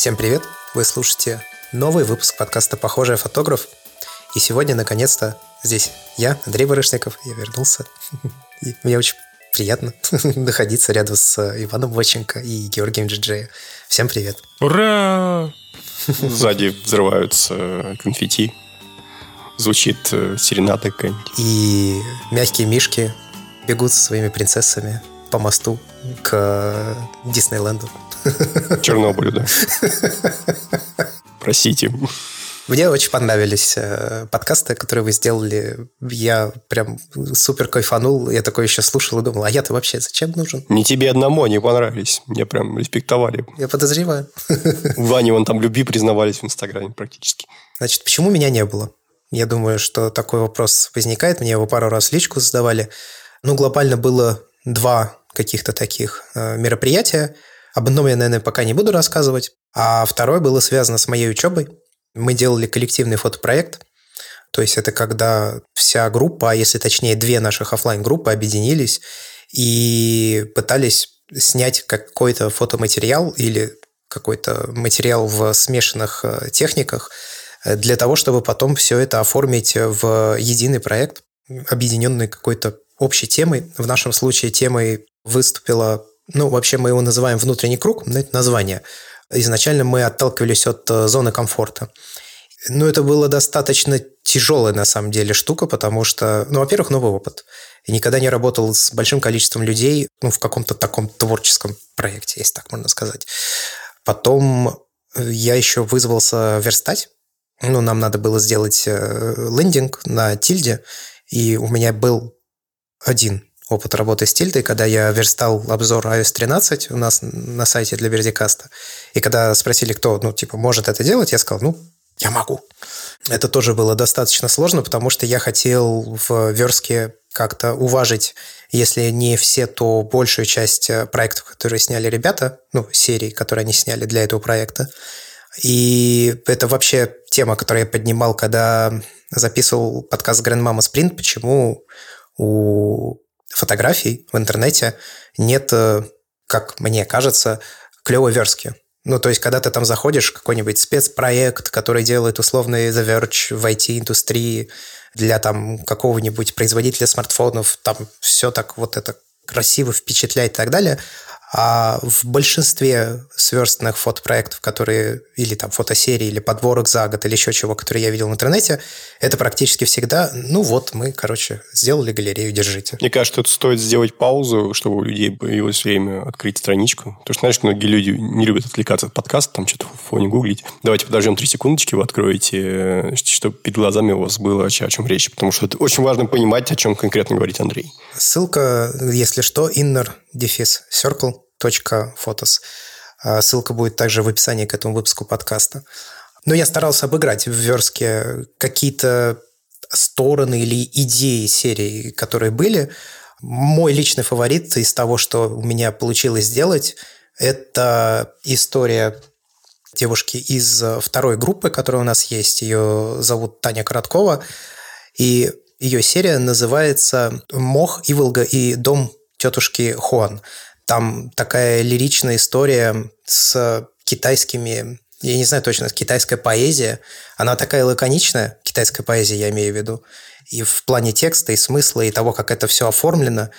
Всем привет! Вы слушаете новый выпуск подкаста «Похожий фотограф». И сегодня, наконец-то, здесь я, Андрей Барышников, я вернулся. И мне очень приятно находиться рядом с Иваном Воченко и Георгием Джиджея. Всем привет! Ура! Сзади взрываются конфетти. Звучит э, серенада какая-нибудь. И мягкие мишки бегут со своими принцессами по мосту к Диснейленду. Чернобылю, да. Простите. Мне очень понравились э, подкасты, которые вы сделали. Я прям супер кайфанул. Я такой еще слушал и думал, а я-то вообще зачем нужен? Не тебе одному они понравились. Мне прям респектовали. Я подозреваю. Ваня вон там люби признавались в Инстаграме практически. Значит, почему меня не было? Я думаю, что такой вопрос возникает. Мне его пару раз личку задавали. Ну, глобально было два каких-то таких э, мероприятия. Об одном я, наверное, пока не буду рассказывать. А второе было связано с моей учебой. Мы делали коллективный фотопроект. То есть это когда вся группа, а если точнее две наших офлайн группы объединились и пытались снять какой-то фотоматериал или какой-то материал в смешанных э, техниках э, для того, чтобы потом все это оформить в единый проект, объединенный какой-то общей темой. В нашем случае темой выступила, ну, вообще мы его называем внутренний круг, но название – Изначально мы отталкивались от э, зоны комфорта. Ну, это было достаточно тяжелая, на самом деле, штука, потому что, ну, во-первых, новый опыт. Я никогда не работал с большим количеством людей, ну, в каком-то таком творческом проекте, если так можно сказать. Потом э, я еще вызвался верстать. Ну, нам надо было сделать э, лендинг на тильде, и у меня был один опыт работы с тильдой, когда я верстал обзор iOS 13 у нас на сайте для Бердикаста. И когда спросили, кто, ну, типа, может это делать, я сказал, ну, я могу. Это тоже было достаточно сложно, потому что я хотел в верстке как-то уважить, если не все, то большую часть э, проектов, которые сняли ребята, ну, серий, которые они сняли для этого проекта. И это вообще тема, которую я поднимал, когда записывал подкаст Grandmama Sprint, почему у фотографий в интернете нет, э, как мне кажется, клевой верстки. Ну, то есть, когда ты там заходишь, какой-нибудь спецпроект, который делает условный The Verge в IT-индустрии для там какого-нибудь производителя смартфонов, там все так вот это красиво впечатляет и так далее, а в большинстве сверстных фотопроектов, которые или там фотосерии, или подборок за год, или еще чего, которые я видел в интернете, это практически всегда, ну вот, мы, короче, сделали галерею, держите. Мне кажется, тут стоит сделать паузу, чтобы у людей появилось время открыть страничку. Потому что, знаешь, многие люди не любят отвлекаться от подкаста, там что-то в фоне гуглить. Давайте подождем три секундочки, вы откроете, э, чтобы перед глазами у вас было о чем речь. Потому что это очень важно понимать, о чем конкретно говорит Андрей. Ссылка, если что, inner дефис circle photos. А, ссылка будет также в описании к этому выпуску подкаста. Но я старался обыграть в верстке какие-то стороны или идеи серии, которые были. Мой личный фаворит из того, что у меня получилось сделать, это история девушки из второй группы, которая у нас есть. Ее зовут Таня Короткова. И ее серия называется «Мох, Иволга и дом тетушки Хуан». Там такая лиричная история с китайскими я не знаю точно, китайская поэзия, она такая лаконичная, китайская поэзия я имею в виду, и в плане текста, и смысла, и того, как это все оформлено.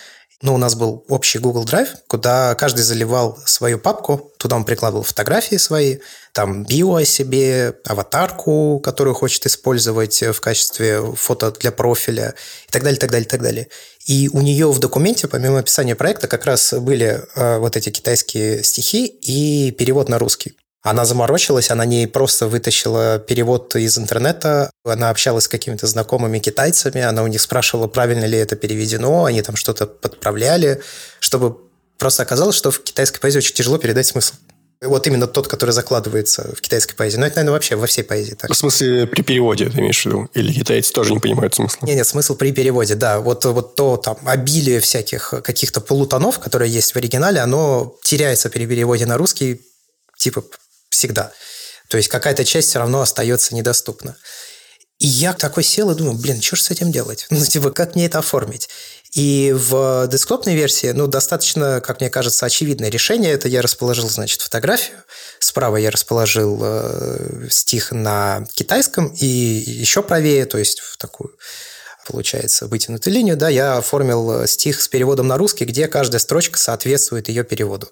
Ну, у нас был общий Google Drive, куда каждый заливал свою папку, туда он прикладывал фотографии свои, там био о себе, аватарку, которую хочет использовать в качестве фото для профиля и так далее, так далее, так далее. И у нее в документе, помимо описания проекта, как раз были э, вот эти китайские стихи и перевод на русский. Она заморочилась, она не просто вытащила перевод из интернета, она общалась с какими-то знакомыми китайцами, она у них спрашивала, правильно ли это переведено, они там что-то подправляли, чтобы просто оказалось, что в китайской поэзии очень тяжело передать смысл. Вот именно тот, который закладывается в китайской поэзии. Но это, наверное, вообще во всей поэзии так. В смысле, при переводе ты имеешь в виду? Или китайцы тоже не понимают смысла? Нет, нет, смысл при переводе, да. Вот, вот то там обилие всяких каких-то полутонов, которые есть в оригинале, оно теряется при переводе на русский, типа, всегда. То есть какая-то часть все равно остается недоступна. И я такой сел и думаю, блин, что же с этим делать? Ну, типа, как мне это оформить? И в десктопной версии, ну, достаточно, как мне кажется, очевидное решение. Это я расположил, значит, фотографию. Справа я расположил э, стих на китайском и еще правее, то есть в такую получается, вытянутую линию, да, я оформил стих с переводом на русский, где каждая строчка соответствует ее переводу.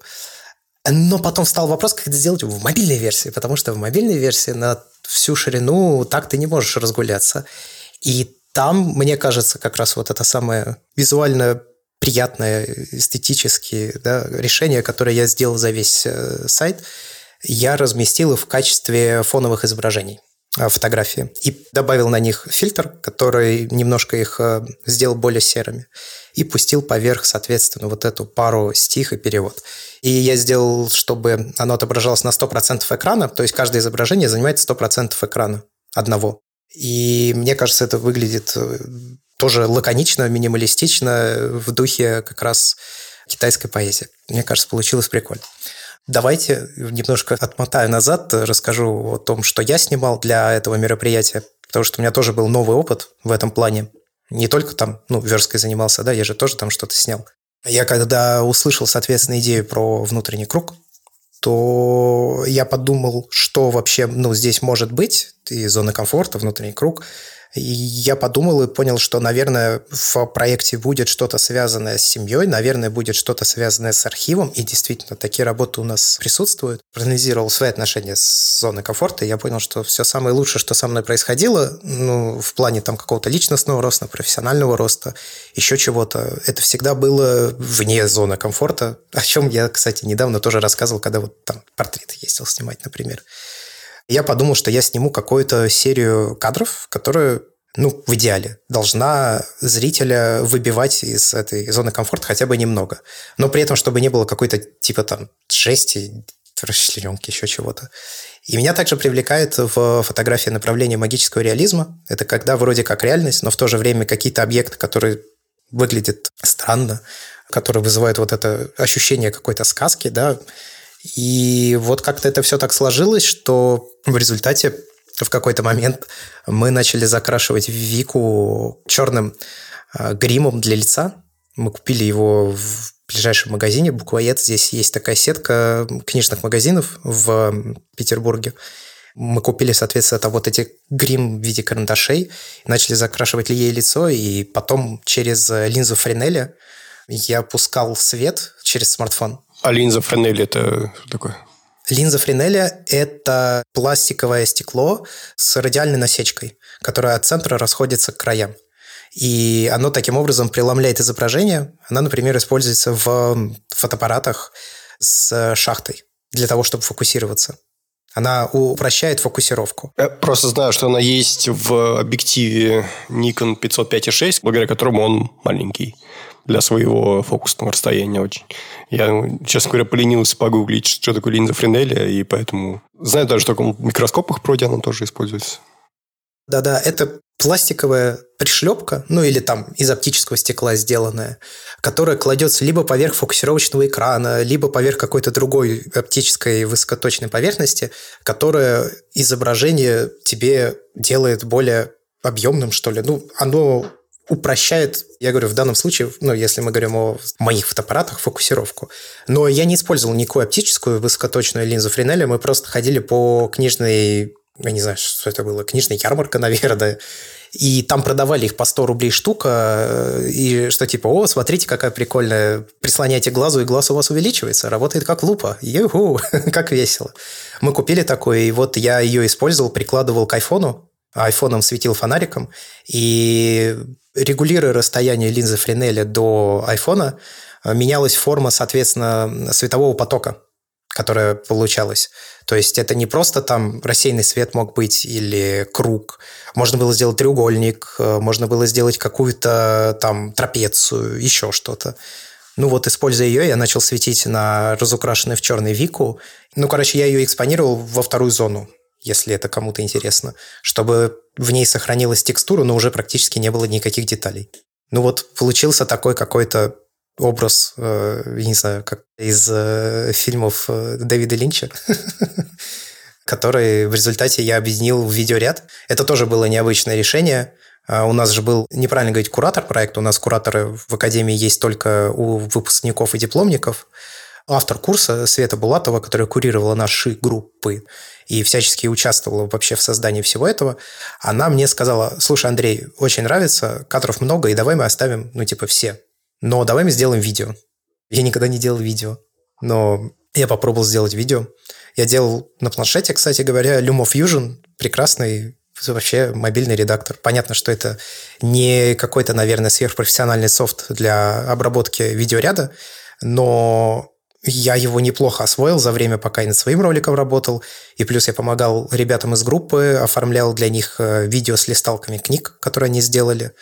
Но потом встал вопрос, как это сделать в мобильной версии, потому что в мобильной версии на всю ширину так ты не можешь разгуляться. И там, мне кажется, как раз вот это самое визуально приятное, эстетические да, решение, которое я сделал за весь э, сайт, я разместил в качестве фоновых изображений фотографии и добавил на них фильтр, который немножко их э, сделал более серыми и пустил поверх, соответственно, вот эту пару стих и перевод. И я сделал, чтобы оно отображалось на 100% экрана, то есть каждое изображение занимает 100% экрана одного. И мне кажется, это выглядит э, тоже лаконично, минималистично, в духе как раз китайской поэзии. Мне кажется, получилось прикольно. Давайте немножко отмотаю назад, расскажу о том, что я снимал для этого мероприятия, потому что у меня тоже был новый опыт в этом плане. Не только там, ну, версткой занимался, да, я же тоже там что-то снял. Я когда услышал, соответственно, идею про внутренний круг, то я подумал, что вообще ну, здесь может быть, и зона комфорта, внутренний круг – я подумал и понял, что, наверное, в проекте будет что-то связанное с семьей, наверное, будет что-то связанное с архивом, и действительно, такие работы у нас присутствуют. Проанализировал свои отношения с зоной комфорта, и я понял, что все самое лучшее, что со мной происходило, ну, в плане там какого-то личностного роста, профессионального роста, еще чего-то, это всегда было вне зоны комфорта, о чем я, кстати, недавно тоже рассказывал, когда вот там портреты ездил снимать, например. Я подумал, что я сниму какую-то серию кадров, которые ну, в идеале, должна зрителя выбивать из этой зоны комфорта хотя бы немного. Но при этом, чтобы не было какой-то типа там жести, расчлененки, еще чего-то. И меня также привлекает в фотографии направление магического реализма. Это когда вроде как реальность, но в то же время какие-то объекты, которые выглядят странно, которые вызывают вот это ощущение какой-то сказки, да, и вот как-то это все так сложилось, что в результате в какой-то момент мы начали закрашивать Вику черным э, гримом для лица. Мы купили его в ближайшем магазине Буквоед. Здесь есть такая сетка книжных магазинов в Петербурге. Мы купили, соответственно, вот эти грим в виде карандашей, начали закрашивать ей лицо, и потом через линзу Френеля я пускал свет через смартфон а линза Френели это что такое? Линза Френеля – это пластиковое стекло с радиальной насечкой, которая от центра расходится к краям. И оно таким образом преломляет изображение. Она, например, используется в фотоаппаратах с шахтой для того, чтобы фокусироваться. Она упрощает фокусировку. Я просто знаю, что она есть в объективе Nikon 505.6, благодаря которому он маленький для своего фокусного расстояния очень. Я, честно говоря, поленился погуглить, что такое линза Френеля, и поэтому знаю даже, что в микроскопах вроде она тоже используется. Да-да, это пластиковая пришлепка, ну или там из оптического стекла сделанная, которая кладется либо поверх фокусировочного экрана, либо поверх какой-то другой оптической высокоточной поверхности, которая изображение тебе делает более объемным, что ли. Ну, оно упрощает, я говорю, в данном случае, ну, если мы говорим о моих фотоаппаратах, фокусировку. Но я не использовал никакую оптическую высокоточную линзу Френеля, мы просто ходили по книжной, я не знаю, что это было, книжная ярмарка, наверное, и там продавали их по 100 рублей штука, и что типа, о, смотрите, какая прикольная, прислоняйте глазу, и глаз у вас увеличивается, работает как лупа, юху, как весело. Мы купили такое, и вот я ее использовал, прикладывал к айфону, айфоном светил фонариком, и регулируя расстояние линзы Френеля до айфона, э, менялась форма, соответственно, светового потока, которая получалась. То есть это не просто там рассеянный свет мог быть или круг. Можно было сделать треугольник, э, можно было сделать какую-то там трапецию, еще что-то. Ну вот, используя ее, я начал светить на разукрашенный в черный Вику. Ну, короче, я ее экспонировал во вторую зону если это кому-то интересно, чтобы в ней сохранилась текстура, но уже практически не было никаких деталей. Ну вот получился такой какой-то образ, э, не знаю, как из э, фильмов э, Дэвида Линча, который в результате я объединил в видеоряд. Это тоже было необычное решение. А у нас же был, неправильно говорить, куратор проекта. У нас кураторы в Академии есть только у выпускников и дипломников. Автор курса Света Булатова, которая курировала наши группы и всячески участвовала вообще в создании всего этого, она мне сказала, слушай, Андрей, очень нравится, кадров много, и давай мы оставим, ну, типа, все. Но давай мы сделаем видео. Я никогда не делал видео, но я попробовал сделать видео. Я делал на планшете, кстати говоря, LumoFusion, прекрасный вообще мобильный редактор. Понятно, что это не какой-то, наверное, сверхпрофессиональный софт для обработки видеоряда, но я его неплохо освоил за время, пока я над своим роликом работал. И плюс я помогал ребятам из группы, оформлял для них э, видео с листалками книг, которые они сделали.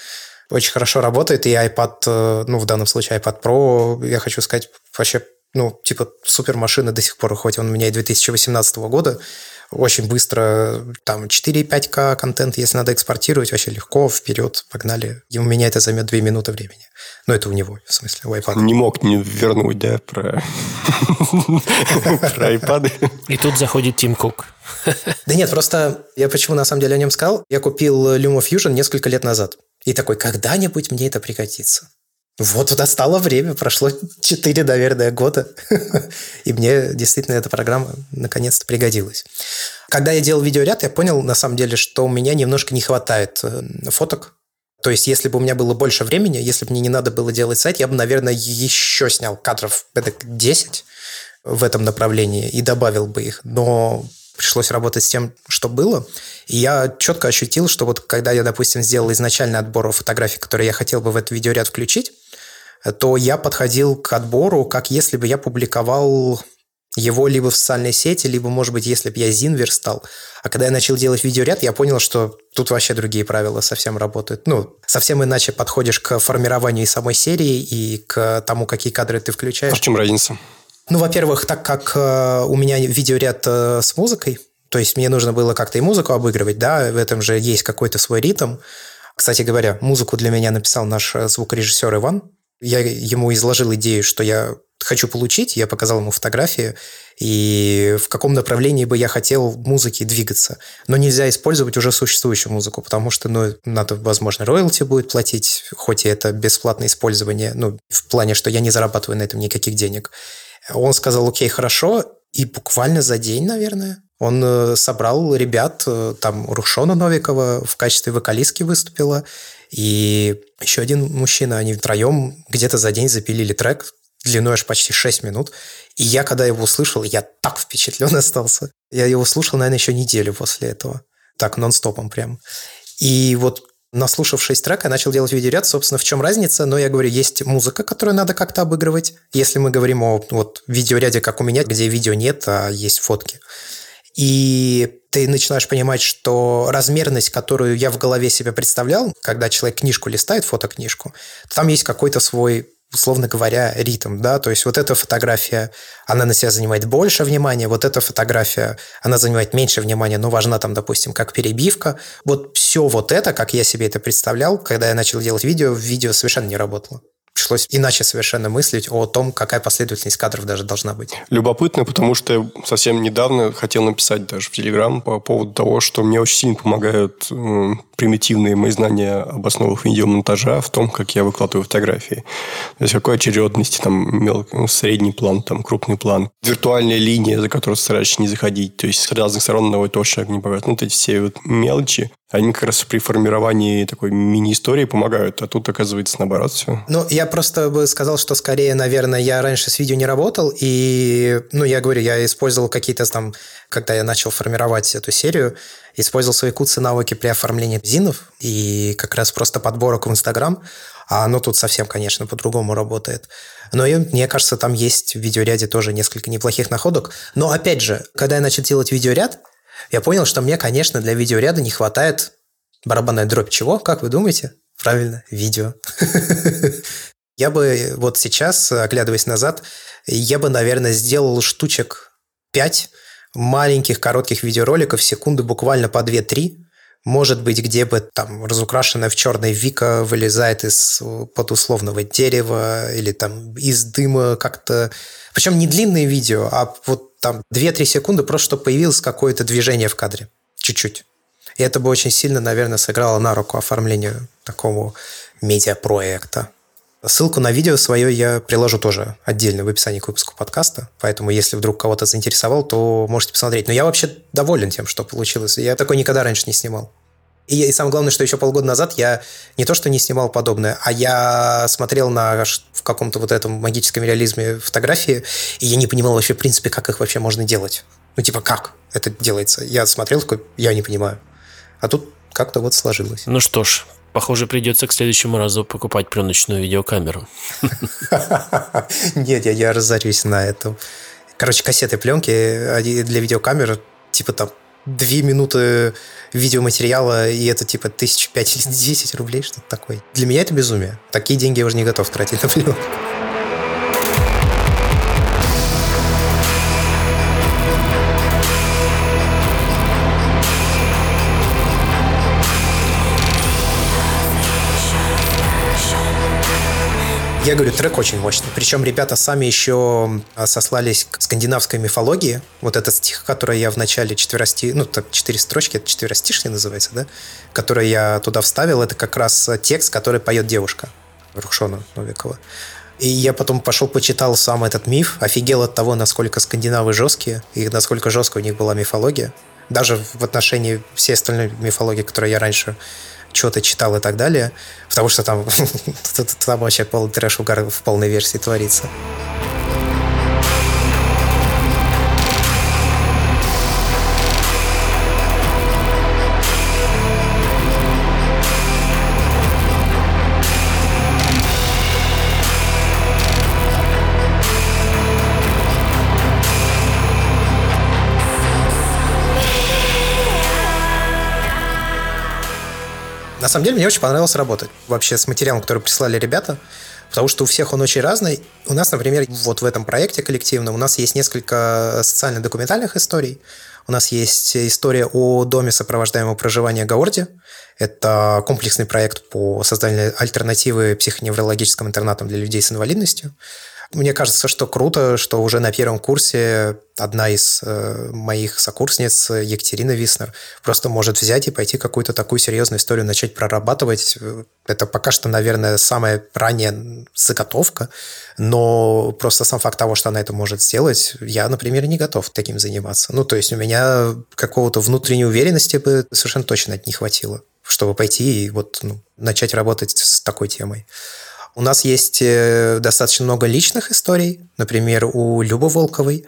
Очень хорошо работает, и iPad, э, ну, в данном случае iPad Pro, я хочу сказать, вообще ну, типа, супер машина до сих пор, хоть он у меня и 2018 года, очень быстро, там, 4-5К контент, если надо экспортировать, вообще легко, вперед, погнали. И у меня это займет 2 минуты времени. Но это у него, в смысле, у iPad. Не мог не вернуть, да, про, про iPad. И тут заходит Тим Кук. Да нет, просто я почему на самом деле о нем сказал. Я купил LumaFusion несколько лет назад. И такой, когда-нибудь мне это пригодится. Вот настало время, прошло 4, наверное, года, и мне действительно эта программа наконец-то пригодилась. Когда я делал видеоряд, я понял на самом деле, что у меня немножко не хватает э, фоток. То есть, если бы у меня было больше времени, если бы мне не надо было делать сайт, я бы, наверное, еще снял кадров это 10 в этом направлении и добавил бы их. Но пришлось работать с тем, что было. И я четко ощутил, что вот когда я, допустим, сделал изначальный отбор фотографий, которые я хотел бы в этот видеоряд включить, то я подходил к отбору, как если бы я публиковал его либо в социальной сети, либо, может быть, если бы я Зин верстал. А когда я начал делать видеоряд, я понял, что тут вообще другие правила совсем работают. Ну, совсем иначе подходишь к формированию самой серии и к тому, какие кадры ты включаешь. А в чем разница? Ну, во-первых, так как э, у меня видеоряд э, с музыкой, то есть мне нужно было как-то и музыку обыгрывать, да, в этом же есть какой-то свой ритм. Кстати говоря, музыку для меня написал наш э, звукорежиссер Иван, я ему изложил идею, что я хочу получить, я показал ему фотографии, и в каком направлении бы я хотел музыки двигаться. Но нельзя использовать уже существующую музыку, потому что, ну, надо, возможно, роялти будет платить, хоть и это бесплатное использование, ну, в плане, что я не зарабатываю на этом никаких денег. Он сказал, окей, хорошо, и буквально за день, наверное, он э, собрал ребят, э, там Рушона Новикова в качестве вокалистки выступила, и еще один мужчина, они втроем где-то за день запилили трек длиной аж почти 6 минут. И я, когда его услышал, я так впечатлен остался. Я его слушал, наверное, еще неделю после этого. Так, нон-стопом прям. И вот наслушавшись трека, я начал делать видеоряд. Собственно, в чем разница? Но я говорю, есть музыка, которую надо как-то обыгрывать. Если мы говорим о вот, видеоряде, как у меня, где видео нет, а есть фотки. И ты начинаешь понимать, что размерность, которую я в голове себе представлял, когда человек книжку листает, фотокнижку, там есть какой-то свой условно говоря, ритм, да, то есть вот эта фотография, она на себя занимает больше внимания, вот эта фотография, она занимает меньше внимания, но важна там, допустим, как перебивка. Вот все вот это, как я себе это представлял, когда я начал делать видео, видео совершенно не работало пришлось иначе совершенно мыслить о том, какая последовательность кадров даже должна быть. Любопытно, потому что я совсем недавно хотел написать даже в Телеграм по поводу того, что мне очень сильно помогают примитивные мои знания об основах видеомонтажа в том, как я выкладываю фотографии. То есть, какой очередности, там, мелкий, средний план, там, крупный план. Виртуальная линия, за которую стараешься не заходить. То есть, с разных сторон одного и того не бывает. Ну, вот эти все вот мелочи, они как раз при формировании такой мини-истории помогают, а тут оказывается наоборот все. Ну, я просто бы сказал, что скорее, наверное, я раньше с видео не работал, и, ну, я говорю, я использовал какие-то там, когда я начал формировать эту серию, использовал свои куцы навыки при оформлении зинов и как раз просто подборок в Инстаграм, а оно тут совсем, конечно, по-другому работает. Но и, мне кажется, там есть в видеоряде тоже несколько неплохих находок. Но, опять же, когда я начал делать видеоряд, я понял, что мне, конечно, для видеоряда не хватает барабанная дробь чего? Как вы думаете? Правильно, видео. Я бы вот сейчас, оглядываясь назад, я бы, наверное, сделал штучек 5 маленьких коротких видеороликов, секунды буквально по 2-3, может быть, где бы там разукрашенная в черной Вика вылезает из под условного дерева или там из дыма как-то. Причем не длинные видео, а вот там 2-3 секунды, просто чтобы появилось какое-то движение в кадре. Чуть-чуть. И это бы очень сильно, наверное, сыграло на руку оформлению такому медиапроекта. Ссылку на видео свое я приложу тоже отдельно в описании к выпуску подкаста, поэтому если вдруг кого-то заинтересовал, то можете посмотреть. Но я вообще доволен тем, что получилось. Я такой никогда раньше не снимал. И, и самое главное, что еще полгода назад я не то, что не снимал подобное, а я смотрел на в каком-то вот этом магическом реализме фотографии, и я не понимал вообще, в принципе, как их вообще можно делать. Ну, типа, как это делается? Я смотрел такой, я не понимаю. А тут как-то вот сложилось. Ну что ж, Похоже, придется к следующему разу покупать пленочную видеокамеру. Нет, я, я разорюсь на этом. Короче, кассеты пленки для видеокамер, типа там две минуты видеоматериала, и это типа тысяч пять или десять рублей, что-то такое. Для меня это безумие. Такие деньги я уже не готов тратить на пленку. Я говорю, трек очень мощный. Причем ребята сами еще а, сослались к скандинавской мифологии. Вот этот стих, который я в начале четверости... Ну, так, четыре строчки, это четверостишие называется, да? Который я туда вставил, это как раз текст, который поет девушка Рухшона Новикова. И я потом пошел, почитал сам этот миф, офигел от того, насколько скандинавы жесткие, и насколько жесткая у них была мифология. Даже в отношении всей остальной мифологии, которую я раньше что-то читал и так далее, потому что там, там вообще полный трэш угар в полной версии творится. На самом деле, мне очень понравилось работать вообще с материалом, который прислали ребята, потому что у всех он очень разный. У нас, например, вот в этом проекте коллективном у нас есть несколько социально-документальных историй. У нас есть история о доме сопровождаемого проживания Гаорди. Это комплексный проект по созданию альтернативы психоневрологическим интернатам для людей с инвалидностью. Мне кажется, что круто, что уже на первом курсе одна из э, моих сокурсниц, Екатерина Виснер, просто может взять и пойти какую-то такую серьезную историю начать прорабатывать. Это пока что, наверное, самая ранняя заготовка, но просто сам факт того, что она это может сделать, я, например, не готов таким заниматься. Ну, то есть у меня какого-то внутренней уверенности бы совершенно точно не хватило, чтобы пойти и вот ну, начать работать с такой темой. У нас есть э, достаточно много личных историй. Например, у Любы Волковой.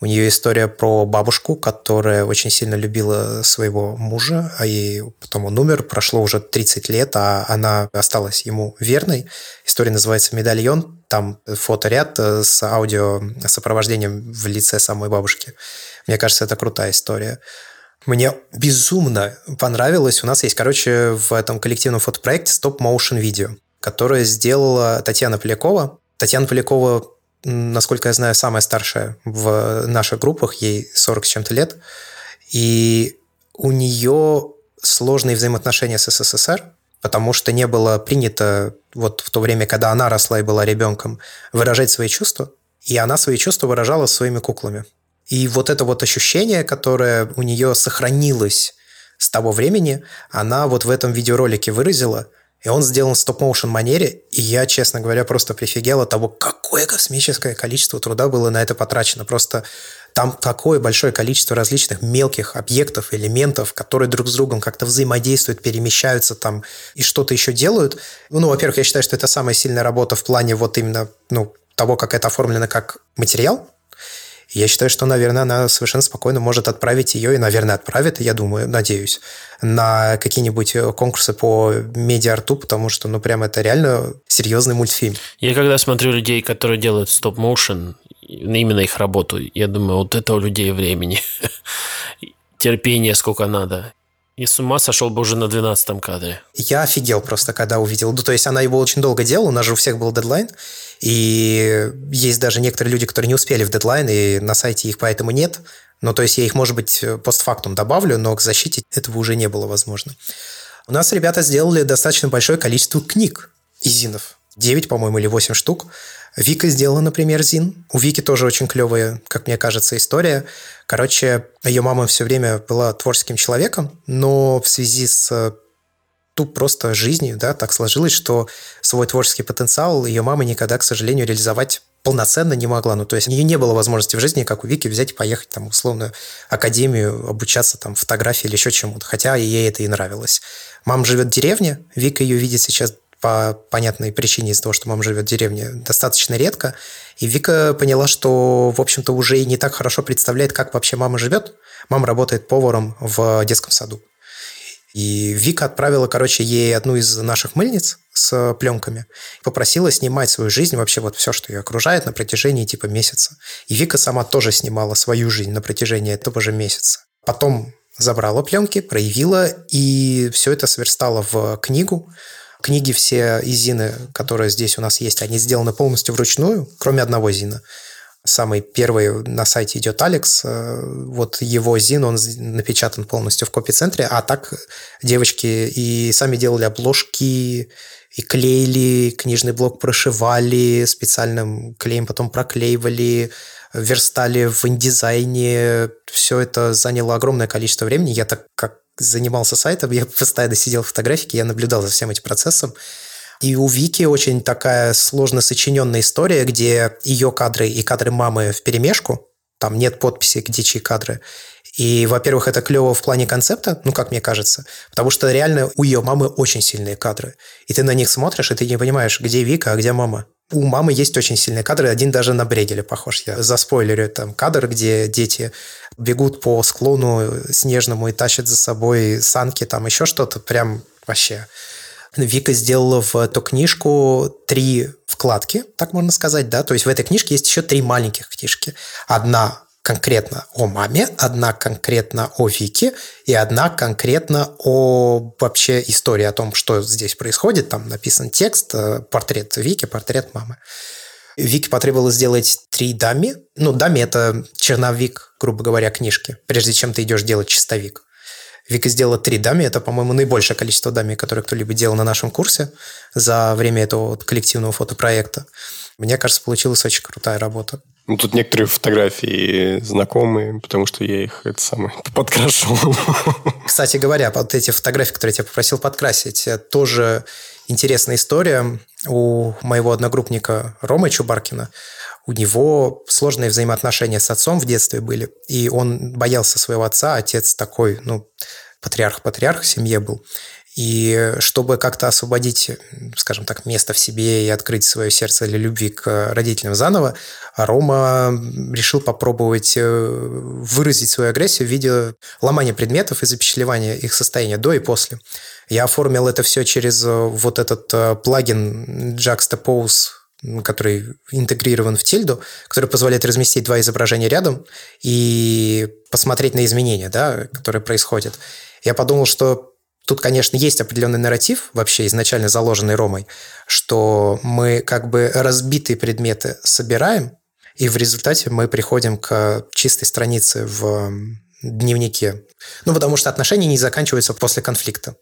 У нее история про бабушку, которая очень сильно любила своего мужа, а ей потом он умер, прошло уже 30 лет, а она осталась ему верной. История называется «Медальон». Там фоторяд э, с аудио сопровождением в лице самой бабушки. Мне кажется, это крутая история. Мне безумно понравилось. У нас есть, короче, в этом коллективном фотопроекте стоп-моушен видео которое сделала Татьяна Полякова. Татьяна Полякова, насколько я знаю, самая старшая в наших группах, ей 40 с чем-то лет. И у нее сложные взаимоотношения с СССР, потому что не было принято вот в то время, когда она росла и была ребенком, выражать свои чувства, и она свои чувства выражала своими куклами. И вот это вот ощущение, которое у нее сохранилось с того времени, она вот в этом видеоролике выразила – и он сделан в стоп-моушен манере, и я, честно говоря, просто прифигел от того, какое космическое количество труда было на это потрачено. Просто там такое большое количество различных мелких объектов, элементов, которые друг с другом как-то взаимодействуют, перемещаются там и что-то еще делают. Ну, во-первых, я считаю, что это самая сильная работа в плане вот именно ну, того, как это оформлено как материал, я считаю, что, наверное, она совершенно спокойно может отправить ее, и, наверное, отправит, я думаю, надеюсь, на какие-нибудь э, конкурсы по медиа-арту, потому что, ну, прям это реально серьезный мультфильм. Я когда смотрю людей, которые делают стоп-моушен, именно их работу, я думаю, вот это у людей времени. Терпение сколько надо. И с ума сошел бы уже на 12 кадре. Я офигел просто, когда увидел. Ну, то есть она его очень долго делала, у нас же у всех был дедлайн. И есть даже некоторые люди, которые не успели в дедлайн, и на сайте их поэтому нет. Ну, то есть я их, может быть, постфактум добавлю, но к защите этого уже не было возможно. У нас ребята сделали достаточно большое количество книг изинов. 9, по-моему, или 8 штук. Вика сделала, например, Зин. У Вики тоже очень клевая, как мне кажется, история. Короче, ее мама все время была творческим человеком, но в связи с тут просто жизнью, да, так сложилось, что свой творческий потенциал ее мама никогда, к сожалению, реализовать полноценно не могла. Ну, то есть у нее не было возможности в жизни, как у Вики, взять и поехать там, условно, академию, обучаться там фотографии или еще чему-то. Хотя ей это и нравилось. Мама живет в деревне, Вика ее видит сейчас по понятной причине из-за того, что мама живет в деревне, достаточно редко. И Вика поняла, что, в общем-то, уже и не так хорошо представляет, как вообще мама живет. Мама работает поваром в детском саду. И Вика отправила, короче, ей одну из наших мыльниц с пленками, попросила снимать свою жизнь, вообще вот все, что ее окружает на протяжении типа месяца. И Вика сама тоже снимала свою жизнь на протяжении этого же месяца. Потом забрала пленки, проявила, и все это сверстала в книгу, Книги все из Зины, которые здесь у нас есть, они сделаны полностью вручную, кроме одного Зина. Самый первый на сайте идет Алекс. Э, вот его Зин, он напечатан полностью в копи-центре, а так девочки и сами делали обложки, и клеили, книжный блок прошивали, специальным клеем потом проклеивали, верстали в индизайне. Все это заняло огромное количество времени. Я так как занимался сайтом, я постоянно сидел в фотографике, я наблюдал за всем этим процессом. И у Вики очень такая сложно сочиненная история, где ее кадры и кадры мамы в перемешку, там нет подписи, где чьи кадры. И, во-первых, это клево в плане концепта, ну, как мне кажется, потому что реально у ее мамы очень сильные кадры. И ты на них смотришь, и ты не понимаешь, где Вика, а где мама у мамы есть очень сильные кадры. Один даже на Бределе похож. Я заспойлерю там кадр, где дети бегут по склону снежному и тащат за собой санки, там еще что-то. Прям вообще. Вика сделала в эту книжку три вкладки, так можно сказать, да. То есть в этой книжке есть еще три маленьких книжки. Одна конкретно о маме, одна конкретно о Вике и одна конкретно о вообще истории о том, что здесь происходит. Там написан текст, э, портрет Вики, портрет мамы. Вике потребовалось сделать три дами. Ну, дами – это черновик, грубо говоря, книжки, прежде чем ты идешь делать чистовик. Вика сделала три дами. Это, по-моему, наибольшее количество дами, которые кто-либо делал на нашем курсе за время этого коллективного фотопроекта. Мне кажется, получилась очень крутая работа. Ну, тут некоторые фотографии знакомые, потому что я их это самое подкрашивал. Кстати говоря, вот эти фотографии, которые я тебя попросил подкрасить, тоже интересная история. У моего одногруппника Ромы Чубаркина у него сложные взаимоотношения с отцом в детстве были, и он боялся своего отца, отец такой, ну, патриарх-патриарх в семье был. И чтобы как-то освободить, скажем так, место в себе и открыть свое сердце для любви к родителям заново, Рома решил попробовать э, выразить свою агрессию в виде ломания предметов и запечатлевания их состояния до и после. Я оформил это все через э, вот этот э, плагин Juxtapose который интегрирован в тильду, который позволяет разместить два изображения рядом и посмотреть на изменения, да, которые происходят. Я подумал, что Тут, конечно, есть определенный нарратив, вообще изначально заложенный Ромой, что мы как бы разбитые предметы собираем, и в результате мы приходим к чистой странице в дневнике. Ну, потому что отношения не заканчиваются после конфликта.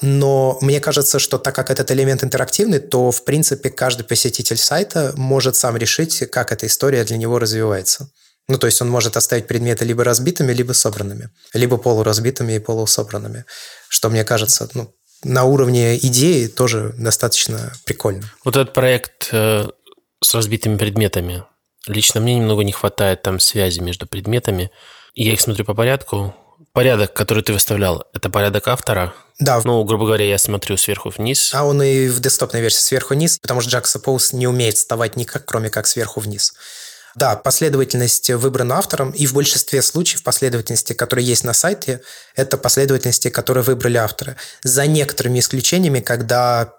Но мне кажется, что так как этот элемент интерактивный, то, в принципе, каждый посетитель сайта может сам решить, как эта история для него развивается. Ну, то есть он может оставить предметы либо разбитыми, либо собранными, либо полуразбитыми и полусобранными что мне кажется, ну, на уровне идеи тоже достаточно прикольно. Вот этот проект э, с разбитыми предметами. Лично мне немного не хватает там связи между предметами. Я их смотрю по порядку. Порядок, который ты выставлял, это порядок автора? Да. Ну, грубо говоря, я смотрю сверху вниз. А он и в десктопной версии сверху вниз, потому что Jack Suppose не умеет вставать никак, кроме как сверху вниз. Да, последовательность выбрана автором, и в большинстве случаев последовательности, которые есть на сайте, это последовательности, которые выбрали авторы. За некоторыми исключениями, когда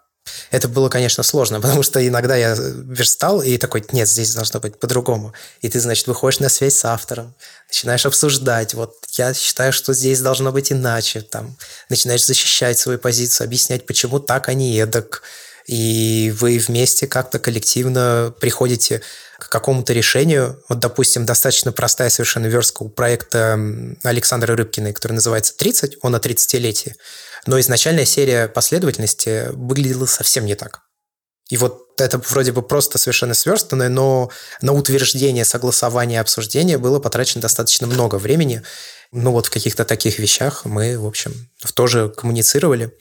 это было, конечно, сложно, потому что иногда я верстал и такой, нет, здесь должно быть по-другому. И ты, значит, выходишь на связь с автором, начинаешь обсуждать, вот я считаю, что здесь должно быть иначе, там, начинаешь защищать свою позицию, объяснять, почему так, а не эдак. И вы вместе как-то коллективно приходите к какому-то решению. Вот, допустим, достаточно простая совершенно верстка у проекта Александра Рыбкиной, который называется «30», он о 30-летии. Но изначальная серия последовательности выглядела совсем не так. И вот это вроде бы просто совершенно сверстанное, но на утверждение, согласование, обсуждение было потрачено достаточно много времени. Ну вот в каких-то таких вещах мы, в общем, тоже коммуницировали.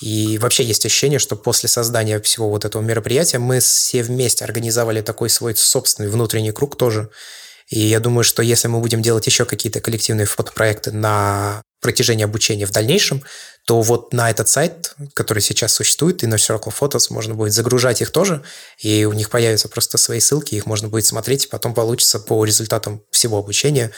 И вообще есть ощущение, что после создания всего вот этого мероприятия мы все вместе организовали такой свой собственный внутренний круг тоже. И я думаю, что если мы будем делать еще какие-то коллективные фотопроекты на протяжении обучения в дальнейшем, то вот на этот сайт, который сейчас существует, и на Circle Photos, можно будет загружать их тоже, и у них появятся просто свои ссылки, их можно будет смотреть, и потом получится по результатам всего обучения,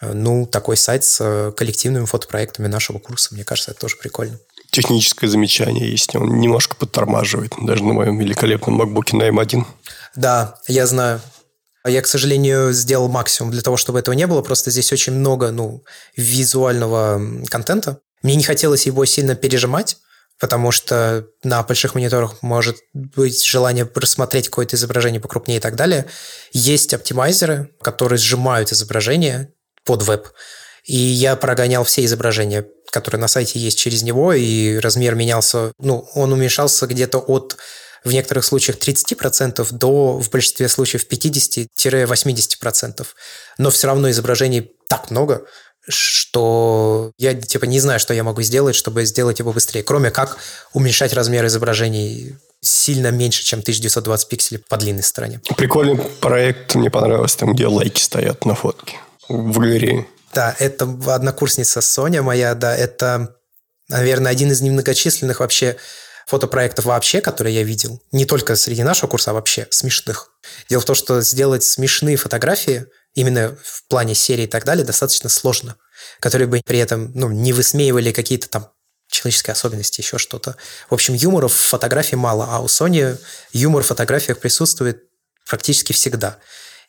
э, ну, такой сайт с э, коллективными фотопроектами нашего курса. Мне кажется, это тоже прикольно. Техническое замечание есть. Он немножко подтормаживает, даже на моем великолепном MacBook на M1. Да, я знаю. Я, к сожалению, сделал максимум для того, чтобы этого не было. Просто здесь очень много ну, визуального контента. Мне не хотелось его сильно пережимать, потому что на больших мониторах может быть желание просмотреть какое-то изображение покрупнее и так далее. Есть оптимайзеры, которые сжимают изображение под веб. И я прогонял все изображения, которые на сайте есть через него, и размер менялся, ну, он уменьшался где-то от в некоторых случаях 30% до, в большинстве случаев, 50-80%. Но все равно изображений так много, что я типа не знаю, что я могу сделать, чтобы сделать его быстрее, кроме как уменьшать размер изображений сильно меньше, чем 1920 пикселей по длинной стороне. Прикольный проект, мне понравился, там, где лайки стоят на фотке в галерее. Да, это однокурсница Соня моя, да, это, наверное, один из немногочисленных вообще фотопроектов вообще, которые я видел, не только среди нашего курса, а вообще смешных. Дело в том, что сделать смешные фотографии именно в плане серии и так далее достаточно сложно, которые бы при этом ну, не высмеивали какие-то там человеческие особенности, еще что-то. В общем, юмора в фотографии мало, а у Sony юмор в фотографиях присутствует практически всегда.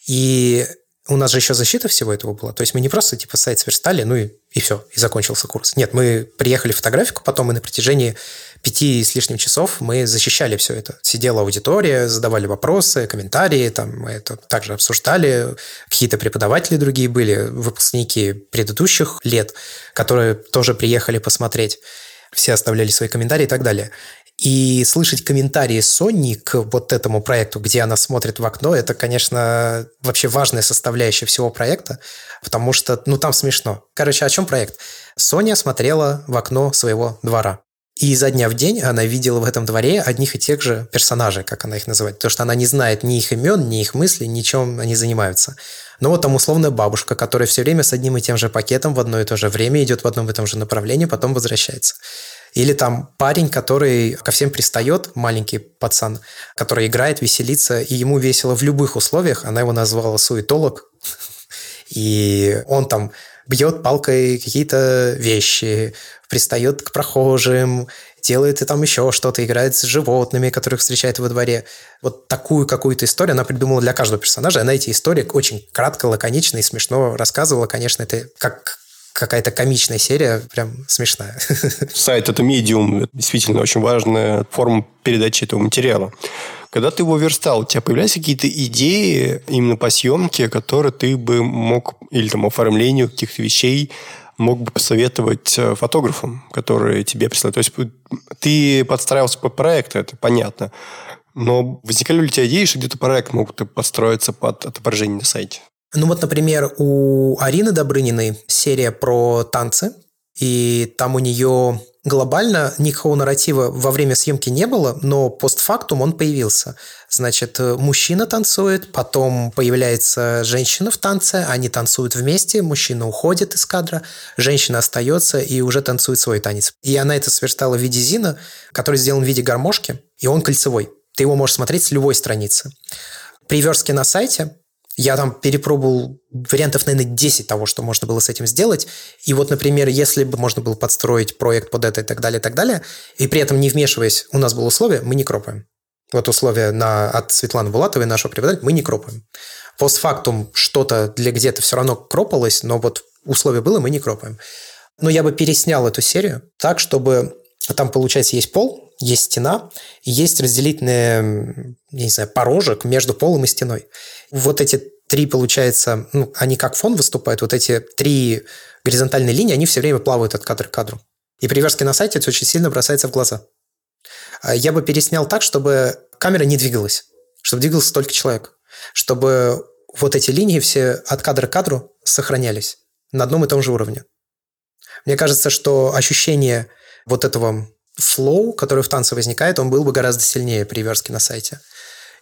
И у нас же еще защита всего этого была. То есть мы не просто типа сайт сверстали, ну и, и все, и закончился курс. Нет, мы приехали в фотографику, потом мы на протяжении пяти с лишним часов мы защищали все это. Сидела аудитория, задавали вопросы, комментарии, там мы это также обсуждали. Какие-то преподаватели другие были, выпускники предыдущих лет, которые тоже приехали посмотреть. Все оставляли свои комментарии и так далее. И слышать комментарии Сони к вот этому проекту, где она смотрит в окно, это, конечно, вообще важная составляющая всего проекта, потому что, ну, там смешно. Короче, о чем проект? Соня смотрела в окно своего двора. И изо дня в день она видела в этом дворе одних и тех же персонажей, как она их называет. Потому что она не знает ни их имен, ни их мыслей, ни чем они занимаются. Но вот там условная бабушка, которая все время с одним и тем же пакетом в одно и то же время идет в одном и том же направлении, потом возвращается. Или там парень, который ко всем пристает, маленький пацан, который играет, веселится, и ему весело в любых условиях. Она его назвала суетолог. И он там бьет палкой какие-то вещи, пристает к прохожим, делает и там еще что-то, играет с животными, которых встречает во дворе. Вот такую какую-то историю она придумала для каждого персонажа. Она эти истории очень кратко, лаконично и смешно рассказывала. Конечно, это как какая-то комичная серия, прям смешная. Сайт – это медиум, действительно очень важная форма передачи этого материала. Когда ты его верстал, у тебя появлялись какие-то идеи именно по съемке, которые ты бы мог, или там оформлению каких-то вещей, мог бы посоветовать э, фотографам, которые тебе присылают? То есть ты подстраивался под проект, это понятно. Но возникали ли у тебя идеи, что где-то проект мог подстроиться под отображение на сайте? Ну вот, например, у Арины Добрыниной серия про танцы, и там у нее глобально никакого нарратива во время съемки не было, но постфактум он появился. Значит, мужчина танцует, потом появляется женщина в танце, они танцуют вместе, мужчина уходит из кадра, женщина остается и уже танцует свой танец. И она это сверстала в виде зина, который сделан в виде гармошки, и он кольцевой. Ты его можешь смотреть с любой страницы. При верстке на сайте я там перепробовал вариантов, наверное, 10 того, что можно было с этим сделать. И вот, например, если бы можно было подстроить проект под это и так далее, и так далее, и при этом не вмешиваясь, у нас было условие, мы не кропаем. Вот условие на, от Светланы Булатовой, нашего преподавателя, мы не кропаем. Постфактум что-то для где-то все равно кропалось, но вот условие было, мы не кропаем. Но я бы переснял эту серию так, чтобы там, получается, есть пол, есть стена, и есть разделительный, не знаю, порожек между полом и стеной. Вот эти три, получается, ну, они как фон выступают, вот эти три горизонтальные линии, они все время плавают от кадра к кадру. И при верстке на сайте это очень сильно бросается в глаза. А я бы переснял так, чтобы камера не двигалась, чтобы двигался только человек, чтобы вот эти линии все от кадра к кадру сохранялись на одном и том же уровне. Мне кажется, что ощущение вот этого флоу, который в танце возникает, он был бы гораздо сильнее при верстке на сайте.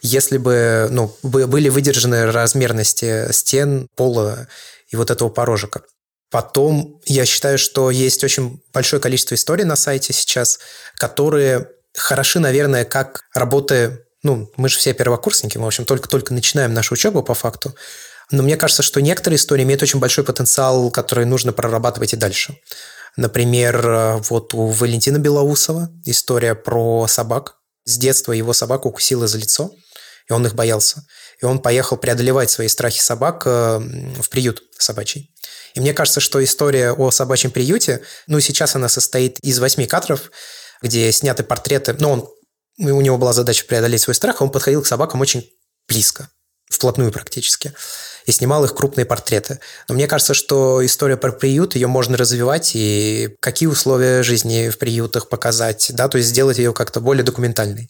Если бы ну, были выдержаны размерности стен, пола и вот этого порожика. Потом я считаю, что есть очень большое количество историй на сайте сейчас, которые хороши, наверное, как работы... Ну, мы же все первокурсники, мы, в общем, только-только начинаем нашу учебу по факту. Но мне кажется, что некоторые истории имеют очень большой потенциал, который нужно прорабатывать и дальше. Например, вот у Валентина Белоусова история про собак. С детства его собака укусила за лицо, и он их боялся. И он поехал преодолевать свои страхи собак э, в приют собачий. И мне кажется, что история о собачьем приюте, ну, сейчас она состоит из восьми кадров, где сняты портреты. Ну, он, у него была задача преодолеть свой страх, он подходил к собакам очень близко, вплотную практически и снимал их крупные портреты. Но мне кажется, что история про приют, ее можно развивать и какие условия жизни в приютах показать, да, то есть сделать ее как-то более документальной.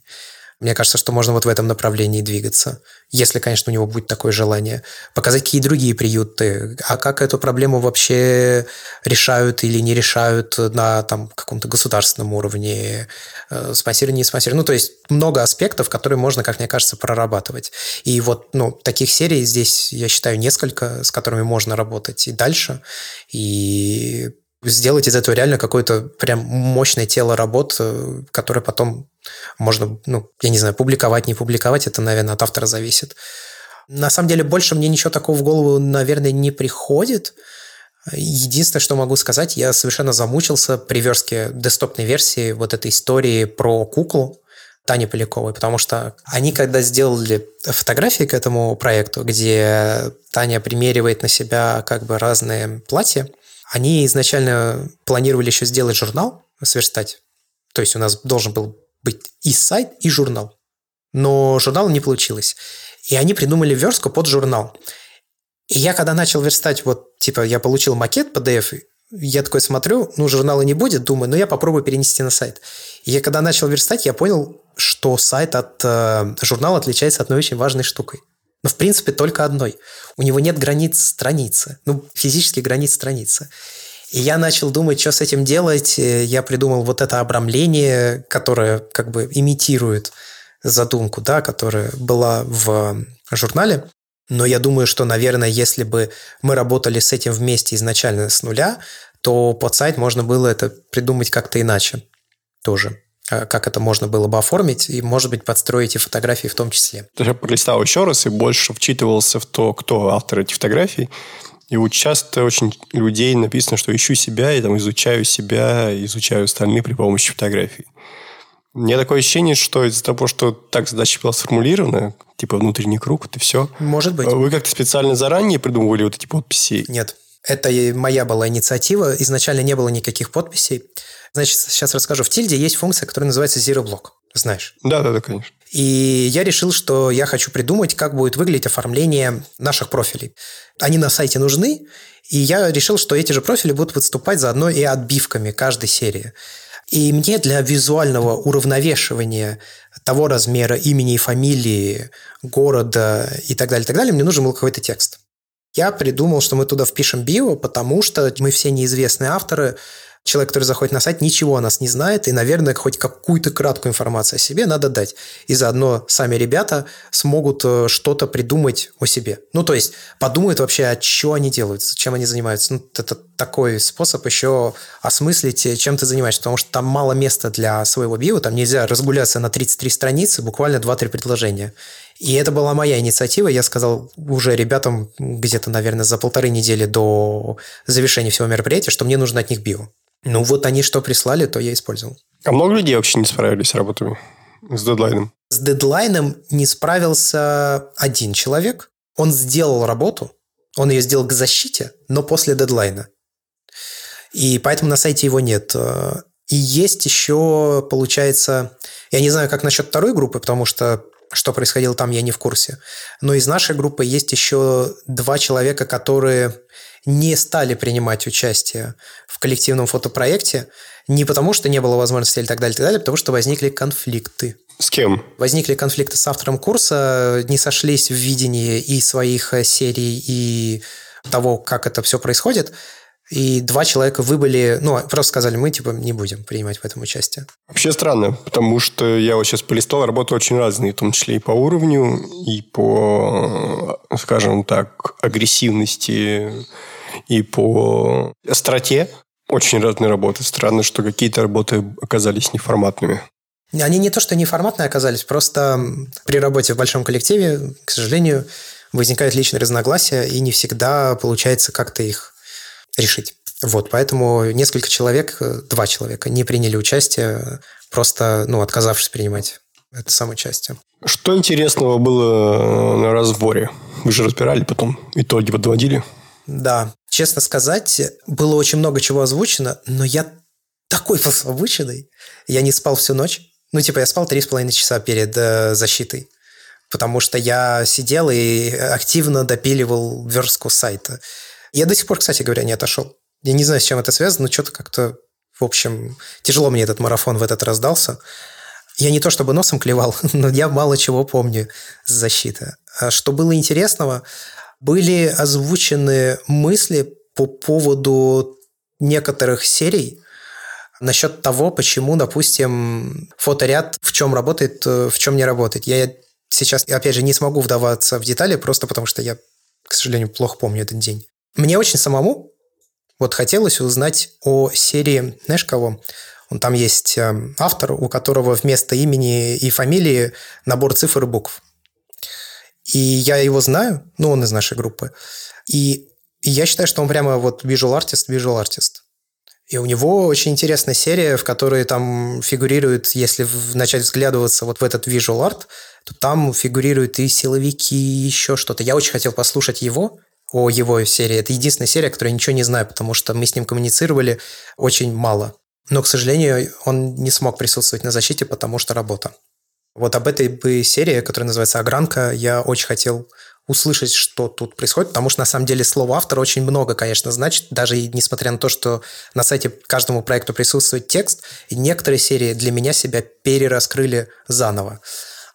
Мне кажется, что можно вот в этом направлении двигаться, если, конечно, у него будет такое желание. Показать какие другие приюты, а как эту проблему вообще решают или не решают на там, каком-то государственном уровне, э, спонсирование, не спонсирование. Ну, то есть много аспектов, которые можно, как мне кажется, прорабатывать. И вот ну, таких серий здесь, я считаю, несколько, с которыми можно работать и дальше. И сделать из этого реально какое-то прям мощное тело работ, э, которое потом можно, ну, я не знаю, публиковать, не публиковать, это, наверное, от автора зависит. На самом деле, больше мне ничего такого в голову, наверное, не приходит. Единственное, что могу сказать, я совершенно замучился при верстке десктопной версии вот этой истории про куклу Тани Поляковой, потому что они, когда сделали фотографии к этому проекту, где Таня примеривает на себя как бы разные платья, они изначально планировали еще сделать журнал, сверстать. То есть у нас должен был быть и сайт, и журнал. Но журнал не получилось. И они придумали верстку под журнал. И я когда начал верстать, вот, типа, я получил макет PDF, я такой смотрю, ну, журнала не будет, думаю, ну, я попробую перенести на сайт. И я когда начал верстать, я понял, что сайт от э, журнала отличается одной очень важной штукой. Но, в принципе, только одной. У него нет границ страницы. Ну, физически границ страницы. И я начал думать, что с этим делать. Я придумал вот это обрамление, которое как бы имитирует задумку, да, которая была в журнале. Но я думаю, что, наверное, если бы мы работали с этим вместе изначально с нуля, то под сайт можно было это придумать как-то иначе тоже. Э, как это можно было бы оформить, и, может быть, подстроить и фотографии в том числе. Я пролистал еще раз и больше вчитывался в то, кто автор этих фотографий. И вот часто очень людей написано, что ищу себя, и там изучаю себя, изучаю остальные при помощи фотографий. У меня такое ощущение, что из-за того, что так задача была сформулирована, типа внутренний круг, вот и все. Может быть. Вы как-то специально заранее придумывали вот эти подписи? Нет. Это моя была инициатива. Изначально не было никаких подписей. Значит, сейчас расскажу. В Тильде есть функция, которая называется Zero Block. Знаешь? Да, да, да, конечно. И я решил, что я хочу придумать, как будет выглядеть оформление наших профилей. Они на сайте нужны, и я решил, что эти же профили будут выступать заодно и отбивками каждой серии. И мне для визуального уравновешивания того размера имени и фамилии, города и так далее, и так далее, мне нужен был какой-то текст. Я придумал, что мы туда впишем био, потому что мы все неизвестные авторы, человек, который заходит на сайт, ничего о нас не знает, и, наверное, хоть какую-то краткую информацию о себе надо дать. И заодно сами ребята смогут э, что-то придумать о себе. Ну, то есть подумают вообще, а что они делают, чем они занимаются. Ну, это такой способ еще осмыслить, э, чем ты занимаешься, потому что там мало места для своего био, там нельзя разгуляться на 33 страницы, буквально 2-3 предложения. И это была моя инициатива. Я сказал уже ребятам где-то, наверное, за полторы недели до завершения всего мероприятия, что мне нужно от них био. Ну, вот они что прислали, то я использовал. А много людей вообще не справились с работами? С дедлайном? С дедлайном не справился один человек. Он сделал работу, он ее сделал к защите, но после дедлайна. И поэтому на сайте его нет. И есть еще, получается, я не знаю, как насчет второй группы, потому что что происходило там, я не в курсе. Но из нашей группы есть еще два человека, которые не стали принимать участие в коллективном фотопроекте не потому, что не было возможности или так далее, так далее, а потому что возникли конфликты. С кем? Возникли конфликты с автором курса, не сошлись в видении и своих э, серий, и того, как это все происходит. И два человека выбыли, ну, просто сказали, мы, типа, не будем принимать в этом участие. Вообще странно, потому что я вот сейчас полистал, работы очень разные, в том числе и по уровню, и по, скажем так, агрессивности, и по остроте. Очень разные работы. Странно, что какие-то работы оказались неформатными. Они не то, что неформатные оказались, просто при работе в большом коллективе, к сожалению, возникают личные разногласия, и не всегда получается как-то их решить. Вот, поэтому несколько человек, два человека не приняли участие, просто, ну, отказавшись принимать это самое участие. Что интересного было на разборе? Вы же разбирали потом, итоги подводили? Да, честно сказать, было очень много чего озвучено, но я такой выученный. Я не спал всю ночь. Ну, типа, я спал три с половиной часа перед э, защитой, потому что я сидел и активно допиливал верстку сайта. Я до сих пор, кстати говоря, не отошел. Я не знаю, с чем это связано, но что-то как-то, в общем, тяжело мне этот марафон в этот раз дался. Я не то чтобы носом клевал, но я мало чего помню с защиты. А что было интересного, были озвучены мысли по поводу некоторых серий насчет того, почему, допустим, фоторяд в чем работает, в чем не работает. Я сейчас, опять же, не смогу вдаваться в детали, просто потому что я, к сожалению, плохо помню этот день. Мне очень самому вот хотелось узнать о серии, знаешь кого? Он там есть э, автор, у которого вместо имени и фамилии набор цифр и букв. И я его знаю, ну, он из нашей группы. И, и я считаю, что он прямо вот visual artist, visual artist. И у него очень интересная серия, в которой там фигурирует, если начать взглядываться вот в этот visual art, то там фигурируют и силовики, и еще что-то. Я очень хотел послушать его, о его серии. Это единственная серия, которую я ничего не знаю, потому что мы с ним коммуницировали очень мало. Но, к сожалению, он не смог присутствовать на защите, потому что работа. Вот об этой бы серии, которая называется «Огранка», я очень хотел услышать, что тут происходит, потому что, на самом деле, слово автора очень много, конечно, значит, даже несмотря на то, что на сайте каждому проекту присутствует текст, некоторые серии для меня себя перераскрыли заново.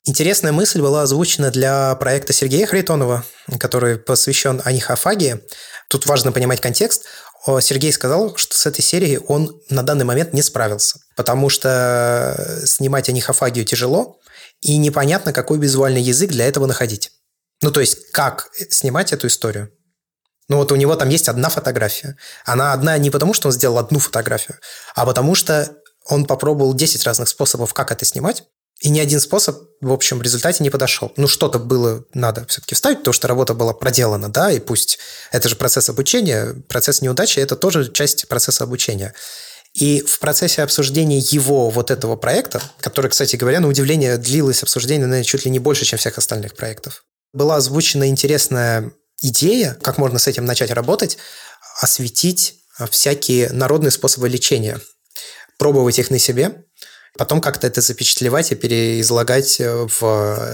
Интересная мысль была озвучена для проекта Сергея Харитонова, который посвящен анихофагии. Тут важно понимать контекст. Сергей сказал, что с этой серией он на данный момент не справился, потому что снимать анихофагию тяжело, и непонятно, какой визуальный язык для этого находить. Ну, то есть, как снимать эту историю. Ну, вот у него там есть одна фотография. Она одна не потому, что он сделал одну фотографию, а потому что он попробовал 10 разных способов, как это снимать, и ни один способ, в общем, в результате не подошел. Ну, что-то было надо все-таки вставить, потому что работа была проделана, да, и пусть это же процесс обучения, процесс неудачи – это тоже часть процесса обучения. И в процессе обсуждения его вот этого проекта, который, кстати говоря, на удивление длилось обсуждение, наверное, чуть ли не больше, чем всех остальных проектов, была озвучена интересная идея, как можно с этим начать работать, осветить всякие народные способы лечения, пробовать их на себе, потом как-то это запечатлевать и переизлагать э, в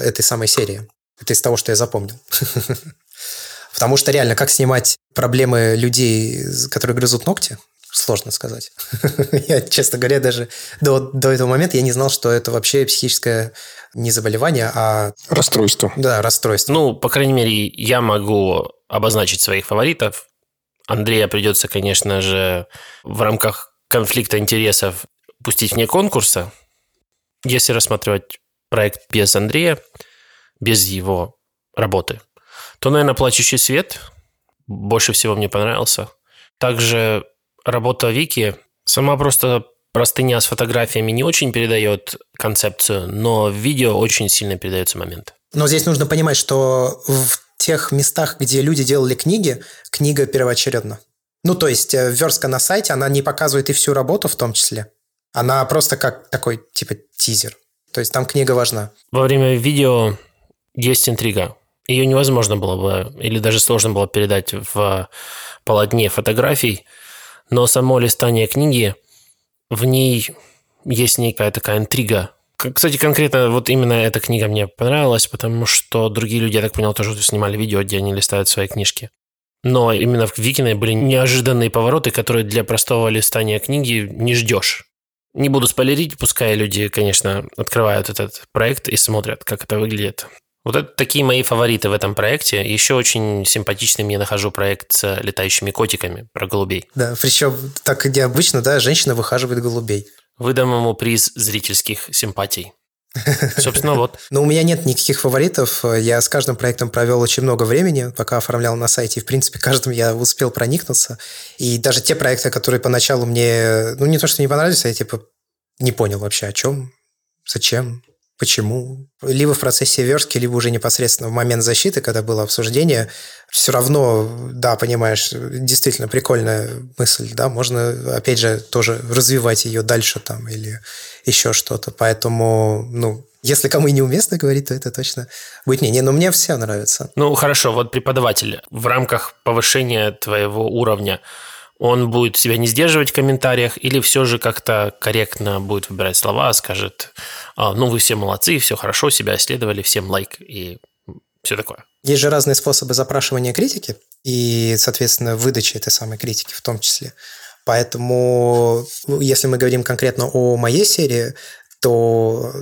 этой самой серии. Это из того, что я запомнил. Потому что реально, как снимать проблемы людей, которые грызут ногти, сложно сказать. я, честно говоря, даже до, до этого момента я не знал, что это вообще психическое не заболевание, а... Расстройство. Да, расстройство. Ну, по крайней мере, я могу обозначить своих фаворитов. Андрея придется, конечно же, в рамках конфликта интересов пустить вне конкурса. Если рассматривать проект без Андрея, без его работы, то, наверное, «Плачущий свет» больше всего мне понравился. Также работа Вики, сама просто простыня с фотографиями не очень передает концепцию, но в видео очень сильно передается момент. Но здесь нужно понимать, что в тех местах, где люди делали книги, книга первоочередна. Ну, то есть э, верстка на сайте, она не показывает и всю работу в том числе. Она просто как такой, типа, тизер. То есть там книга важна. Во время видео есть интрига. Ее невозможно было бы, или даже сложно было передать в полотне фотографий, но само листание книги, в ней есть некая такая интрига. Кстати, конкретно вот именно эта книга мне понравилась, потому что другие люди, я так понял, тоже снимали видео, где они листают свои книжки. Но именно в Викине были неожиданные повороты, которые для простого листания книги не ждешь. Не буду спойлерить, пускай люди, конечно, открывают этот проект и смотрят, как это выглядит. Вот это такие мои фавориты в этом проекте. Еще очень симпатичным я нахожу проект с летающими котиками про голубей. Да, причем так необычно, да, женщина выхаживает голубей. Выдам ему приз зрительских симпатий. Собственно, вот. Но у меня нет никаких фаворитов. Я с каждым проектом провел очень много времени, пока оформлял на сайте. И, в принципе, каждым я успел проникнуться. И даже те проекты, которые поначалу мне, ну, не то, что не понравились, а я, типа, не понял вообще, о чем, зачем, почему. Либо в процессе верстки, либо уже непосредственно в момент защиты, когда было обсуждение, все равно, да, понимаешь, действительно прикольная мысль, да, можно, опять же, тоже развивать ее дальше там или еще что-то. Поэтому, ну, если кому и неуместно говорить, то это точно будет не. Не, но мне все нравится. Ну, хорошо, вот преподаватель в рамках повышения твоего уровня он будет себя не сдерживать в комментариях или все же как-то корректно будет выбирать слова, скажет, «А, ну, вы все молодцы, все хорошо, себя исследовали, всем лайк и все такое. Есть же разные способы запрашивания критики и, соответственно, выдачи этой самой критики в том числе. Поэтому, если мы говорим конкретно о моей серии, то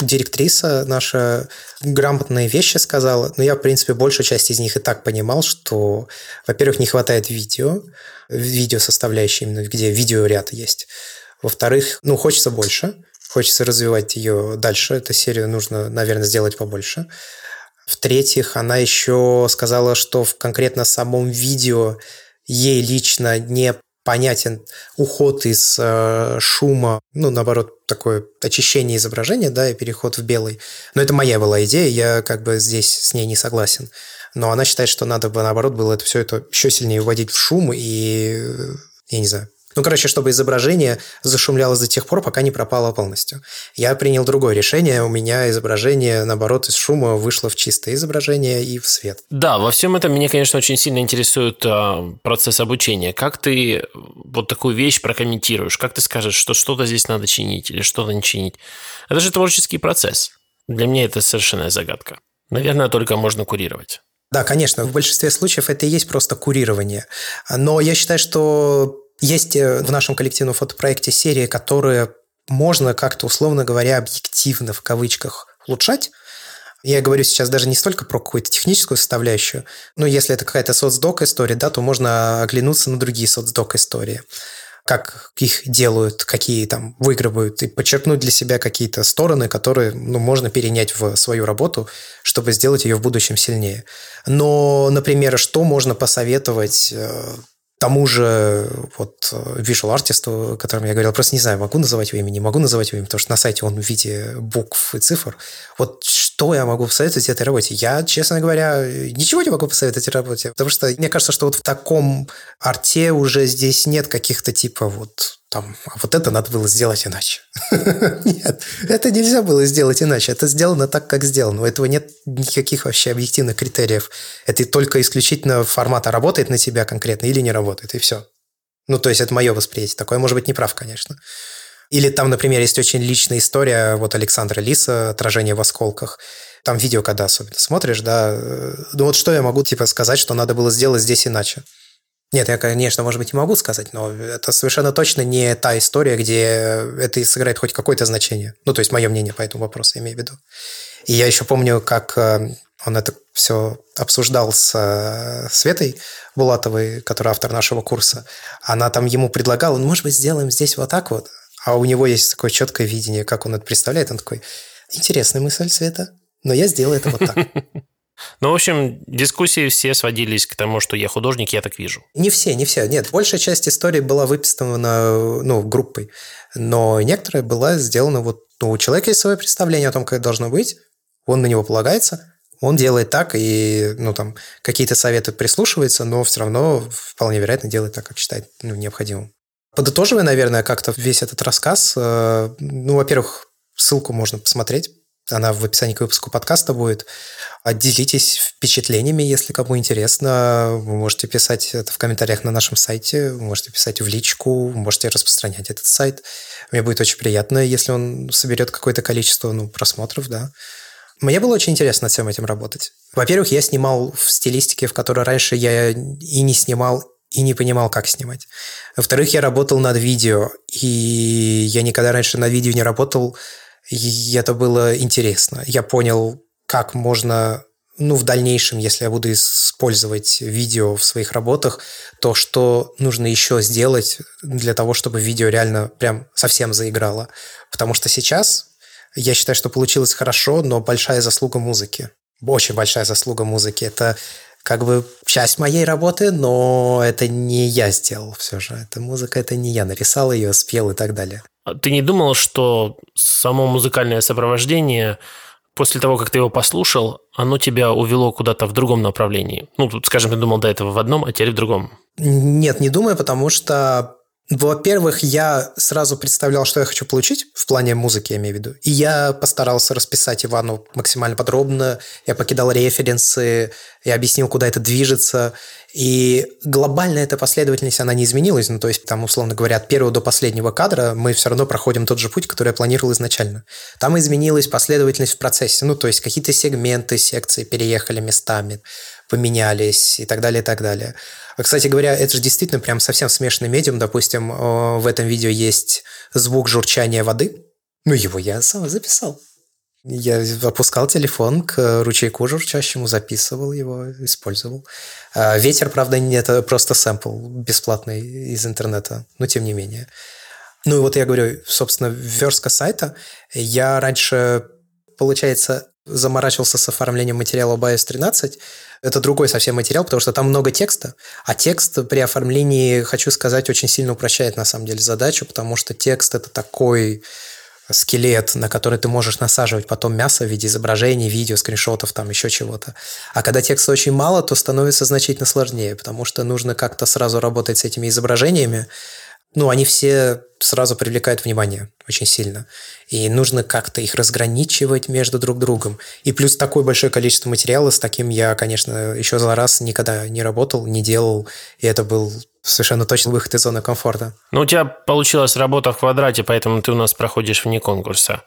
директриса наша грамотные вещи сказала, но я, в принципе, большую часть из них и так понимал, что, во-первых, не хватает видео, видео составляющей именно, где видеоряд есть. Во-вторых, ну, хочется больше, хочется развивать ее дальше, эту серию нужно, наверное, сделать побольше. В-третьих, она еще сказала, что в конкретно самом видео ей лично не понятен уход из э, шума, ну, наоборот, такое очищение изображения, да, и переход в белый. Но это моя была идея, я как бы здесь с ней не согласен. Но она считает, что надо бы, наоборот, было это все это еще сильнее вводить в шум и, я не знаю, ну, короче, чтобы изображение зашумляло до тех пор, пока не пропало полностью. Я принял другое решение. У меня изображение, наоборот, из шума вышло в чистое изображение и в свет. Да, во всем этом меня, конечно, очень сильно интересует э, процесс обучения. Как ты вот такую вещь прокомментируешь? Как ты скажешь, что что-то здесь надо чинить или что-то не чинить? Это же творческий процесс. Для меня это совершенная загадка. Наверное, только можно курировать. Да, конечно, в большинстве случаев это и есть просто курирование. Но я считаю, что есть э, в нашем коллективном фотопроекте серии, которые можно как-то, условно говоря, объективно в кавычках улучшать. Я говорю сейчас даже не столько про какую-то техническую составляющую, но если это какая-то соцдок история, да, то можно оглянуться на другие соцдок истории как их делают, какие там выигрывают, и подчеркнуть для себя какие-то стороны, которые ну, можно перенять в свою работу, чтобы сделать ее в будущем сильнее. Но, например, что можно посоветовать э, тому же вот э, visual артисту, о котором я говорил, просто не знаю, могу называть его имя, не могу называть его имя, потому что на сайте он в виде букв и цифр. Вот что я могу посоветовать этой работе? Я, честно говоря, ничего не могу посоветовать этой работе, потому что мне кажется, что вот в таком арте уже здесь нет каких-то типа вот там, а вот это надо было сделать иначе. Нет, это нельзя было сделать иначе. Это сделано так, как сделано. У этого нет никаких вообще объективных критериев. Это только исключительно формата работает на тебя конкретно или не работает, и все. Ну, то есть это мое восприятие. Такое может быть неправ, конечно. Или там, например, есть очень личная история вот Александра Лиса «Отражение в осколках». Там видео, когда особенно смотришь, да, э, ну вот что я могу типа сказать, что надо было сделать здесь иначе? Нет, я, конечно, может быть, и могу сказать, но это совершенно точно не та история, где это сыграет хоть какое-то значение. Ну, то есть, мое мнение по этому вопросу, имею в виду. И я еще помню, как э, он это все обсуждал с э, Светой Булатовой, которая автор нашего курса. Она там ему предлагала, ну, может быть, сделаем здесь вот так вот. А у него есть такое четкое видение, как он это представляет. Он такой, интересная мысль, Света, но я сделаю это вот так. Ну, в общем, дискуссии все сводились к тому, что я художник, я так вижу. Не все, не все. Нет, большая часть истории была выписана ну, группой, но некоторая была сделана вот... Ну, у человека есть свое представление о том, как это должно быть, он на него полагается, он делает так, и ну, там какие-то советы прислушивается, но все равно вполне вероятно делает так, как считает ну, необходимым. Подытоживая, наверное, как-то весь этот рассказ, э, ну, во-первых, ссылку можно посмотреть, она в описании к выпуску подкаста будет. Делитесь впечатлениями, если кому интересно. Вы можете писать это в комментариях на нашем сайте, можете писать в личку, можете распространять этот сайт. Мне будет очень приятно, если он соберет какое-то количество ну, просмотров, да. Мне было очень интересно над всем этим работать. Во-первых, я снимал в стилистике, в которой раньше я и не снимал, и не понимал, как снимать. Во-вторых, я работал над видео, и я никогда раньше над видео не работал, и это было интересно. Я понял, как можно ну, в дальнейшем, если я буду использовать видео в своих работах, то что нужно еще сделать для того, чтобы видео реально прям совсем заиграло. Потому что сейчас я считаю, что получилось хорошо, но большая заслуга музыки. Очень большая заслуга музыки. Это как бы часть моей работы, но это не я сделал все же. Это музыка, это не я написал ее, спел и так далее. А ты не думал, что само музыкальное сопровождение после того, как ты его послушал, оно тебя увело куда-то в другом направлении? Ну, тут, скажем, ты думал до этого в одном, а теперь в другом. Нет, не думаю, потому что во-первых, я сразу представлял, что я хочу получить в плане музыки, я имею в виду. И я постарался расписать Ивану максимально подробно. Я покидал референсы, я объяснил, куда это движется. И глобально эта последовательность, она не изменилась. Ну, то есть, там, условно говоря, от первого до последнего кадра мы все равно проходим тот же путь, который я планировал изначально. Там изменилась последовательность в процессе. Ну, то есть, какие-то сегменты, секции переехали местами, поменялись и так далее, и так далее. А, кстати говоря, это же действительно прям совсем смешанный медиум. Допустим, э, в этом видео есть звук журчания воды. Ну, его я сам записал. Я опускал телефон к ручейку журчащему, записывал его, использовал. А, ветер, правда, это просто сэмпл бесплатный из интернета, но тем не менее. Ну и вот я говорю, собственно, верстка сайта. Я раньше, получается, заморачивался с оформлением материала BIOS 13, это другой совсем материал, потому что там много текста, а текст при оформлении, хочу сказать, очень сильно упрощает на самом деле задачу, потому что текст – это такой скелет, на который ты можешь насаживать потом мясо в виде изображений, видео, скриншотов, там еще чего-то. А когда текста очень мало, то становится значительно сложнее, потому что нужно как-то сразу работать с этими изображениями, ну, они все сразу привлекают внимание очень сильно. И нужно как-то их разграничивать между друг другом. И плюс такое большое количество материала, с таким я, конечно, еще за раз никогда не работал, не делал. И это был совершенно точно выход из зоны комфорта. Ну, у тебя получилась работа в квадрате, поэтому ты у нас проходишь вне конкурса.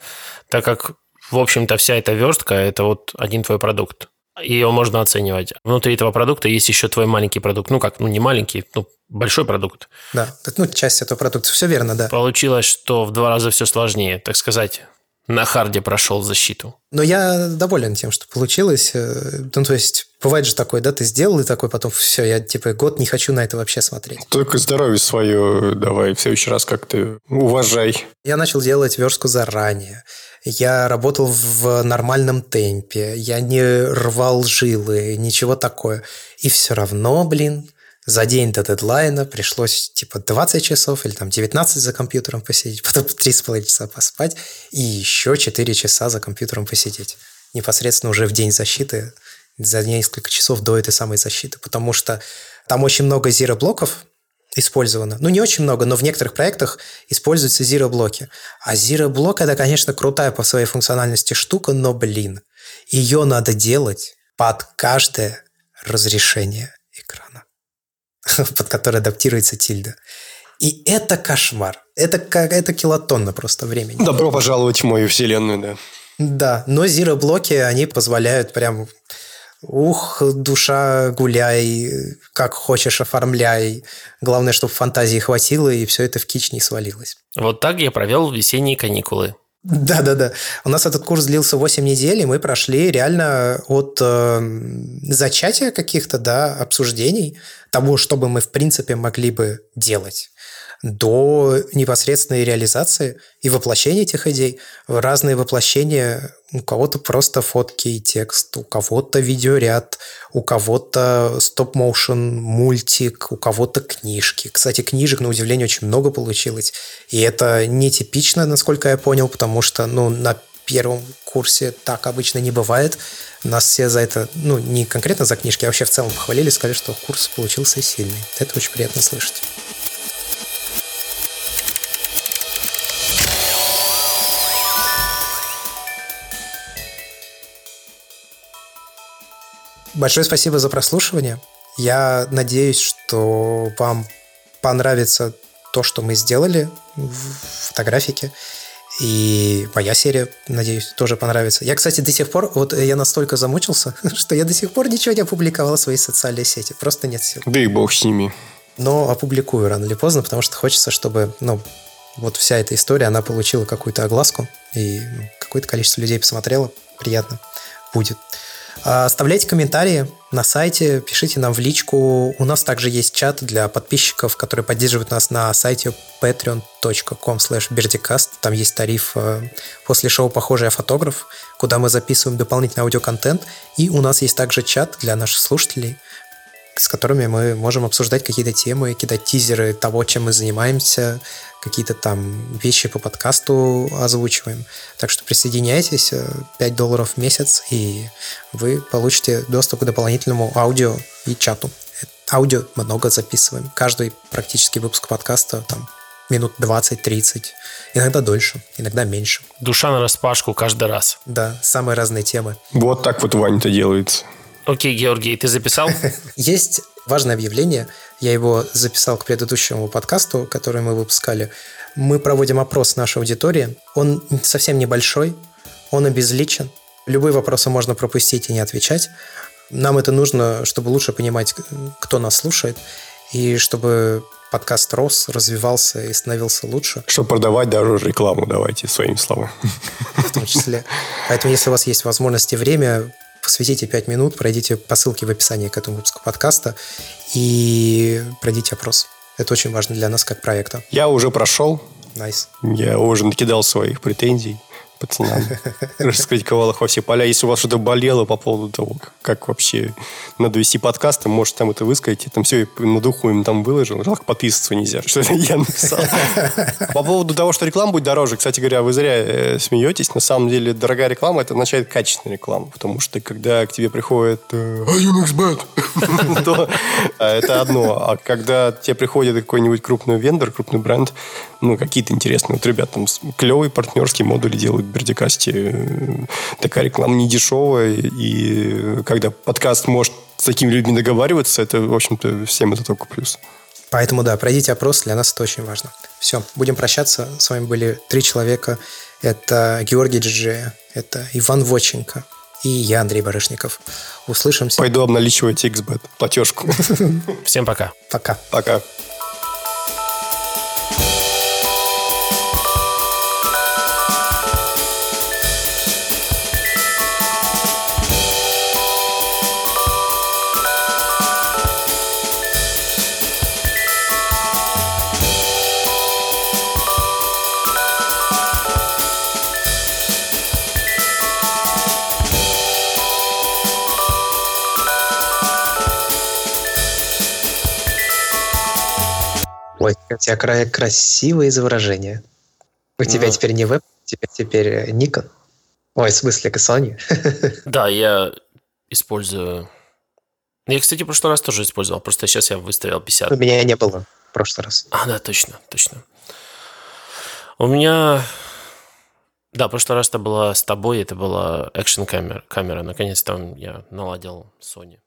Так как, в общем-то, вся эта верстка – это вот один твой продукт ее можно оценивать. Внутри этого продукта есть еще твой маленький продукт. Ну как, ну не маленький, ну большой продукт. Да, ну часть этого продукта. Все верно, да. Получилось, что в два раза все сложнее, так сказать. На харде прошел защиту. Но я доволен тем, что получилось. Э, ну, то есть, бывает же такое, да, ты сделал и такой, потом все, я типа год не хочу на это вообще смотреть. Только здоровье свое давай в следующий раз как-то уважай. Я начал делать верстку заранее я работал в нормальном темпе, я не рвал жилы, ничего такое. И все равно, блин, за день до дедлайна пришлось типа 20 часов или там 19 за компьютером посидеть, потом 3,5 часа поспать и еще 4 часа за компьютером посидеть. Непосредственно уже в день защиты, за несколько часов до этой самой защиты, потому что там очень много зиро-блоков, использовано. Ну, не очень много, но в некоторых проектах используются зиро-блоки. А зиро-блок – это, конечно, крутая по своей функциональности штука, но, блин, ее надо делать под каждое разрешение экрана, под которое адаптируется тильда. И это кошмар. Это, как, это килотонна просто времени. Добро пожаловать в мою вселенную, да. Да, но зиро-блоки, они позволяют прям Ух, душа, гуляй, как хочешь, оформляй. Главное, чтобы фантазии хватило, и все это в кич не свалилось. Вот так я провел весенние каникулы. Да-да-да. У нас этот курс длился 8 недель, и мы прошли реально от э, зачатия каких-то, да, обсуждений того, что бы мы, в принципе, могли бы делать до непосредственной реализации и воплощения этих идей. Разные воплощения, у кого-то просто фотки и текст, у кого-то видеоряд, у кого-то стоп-моушен мультик, у кого-то книжки. Кстати, книжек, на удивление, очень много получилось. И это нетипично, насколько я понял, потому что ну, на первом курсе так обычно не бывает. Нас все за это, ну, не конкретно за книжки, а вообще в целом похвалили, сказали, что курс получился сильный. Это очень приятно слышать. Большое спасибо за прослушивание. Я надеюсь, что вам понравится то, что мы сделали в фотографике. И моя серия, надеюсь, тоже понравится. Я, кстати, до сих пор, вот я настолько замучился, что я до сих пор ничего не опубликовал в свои социальные сети. Просто нет сил. Да и бог с ними. Но опубликую рано или поздно, потому что хочется, чтобы, ну, вот вся эта история, она получила какую-то огласку, и какое-то количество людей посмотрело. Приятно будет. А, оставляйте комментарии на сайте, пишите нам в личку. У нас также есть чат для подписчиков, которые поддерживают нас на сайте patreon.com slash Там есть тариф э, после шоу «Похожий фотограф», куда мы записываем дополнительный аудиоконтент. И у нас есть также чат для наших слушателей, с которыми мы можем обсуждать какие-то темы, кидать тизеры того, чем мы занимаемся, какие-то там вещи по подкасту озвучиваем. Так что присоединяйтесь, 5 э, долларов в месяц, и вы получите доступ к дополнительному аудио и чату. Аудио много записываем. Каждый практически выпуск подкаста там минут 20-30, иногда дольше, иногда меньше. Душа на распашку каждый раз. Да, самые разные темы. Вот так вот Ваня-то делается. Окей, Георгий, ты записал? Есть важное объявление. Я его записал к предыдущему подкасту, который мы выпускали. Мы проводим опрос нашей аудитории. Он совсем небольшой, он обезличен. Любые вопросы можно пропустить и не отвечать. Нам это нужно, чтобы лучше понимать, кто нас слушает, и чтобы подкаст рос, развивался и становился лучше. Чтобы продавать даже рекламу, давайте своими словами. В том числе. Поэтому, если у вас есть возможность и время, посвятите 5 минут, пройдите по ссылке в описании к этому выпуску подкаста и пройдите опрос. Это очень важно для нас как проекта. Я уже прошел. Nice. Я уже накидал своих претензий пацанам. Раскритиковал их во все поля. Если у вас что-то болело по поводу того, как вообще надо вести подкасты, может, там это высказать. Там все на духу им там выложил. Жалко, подписываться нельзя, что это я написал. По поводу того, что реклама будет дороже, кстати говоря, вы зря э, смеетесь. На самом деле, дорогая реклама, это означает качественная реклама. Потому что, когда к тебе приходит э, то э, это одно. А когда тебе приходит какой-нибудь крупный вендор, крупный бренд, ну, какие-то интересные. Вот ребята там клевые партнерские модули делают в Бердикасте. Такая реклама не дешевая. И когда подкаст может с такими людьми договариваться, это, в общем-то, всем это только плюс. Поэтому, да, пройдите опрос, для нас это очень важно. Все, будем прощаться. С вами были три человека. Это Георгий Джиджея, это Иван Воченко и я, Андрей Барышников. Услышимся. Пойду обналичивать XBET, платежку. Всем пока. Пока. Пока. Ой, у тебя кра- красивые изображения. У ну. тебя теперь не веб, у тебя теперь э, Nikon. Ой, в смысле, Sony. Да, я использую... Я, кстати, в прошлый раз тоже использовал, просто сейчас я выставил 50. У меня не было в прошлый раз. А, да, точно, точно. У меня... Да, в прошлый раз это была с тобой, это была экшн камера. камера. Наконец-то я наладил Sony.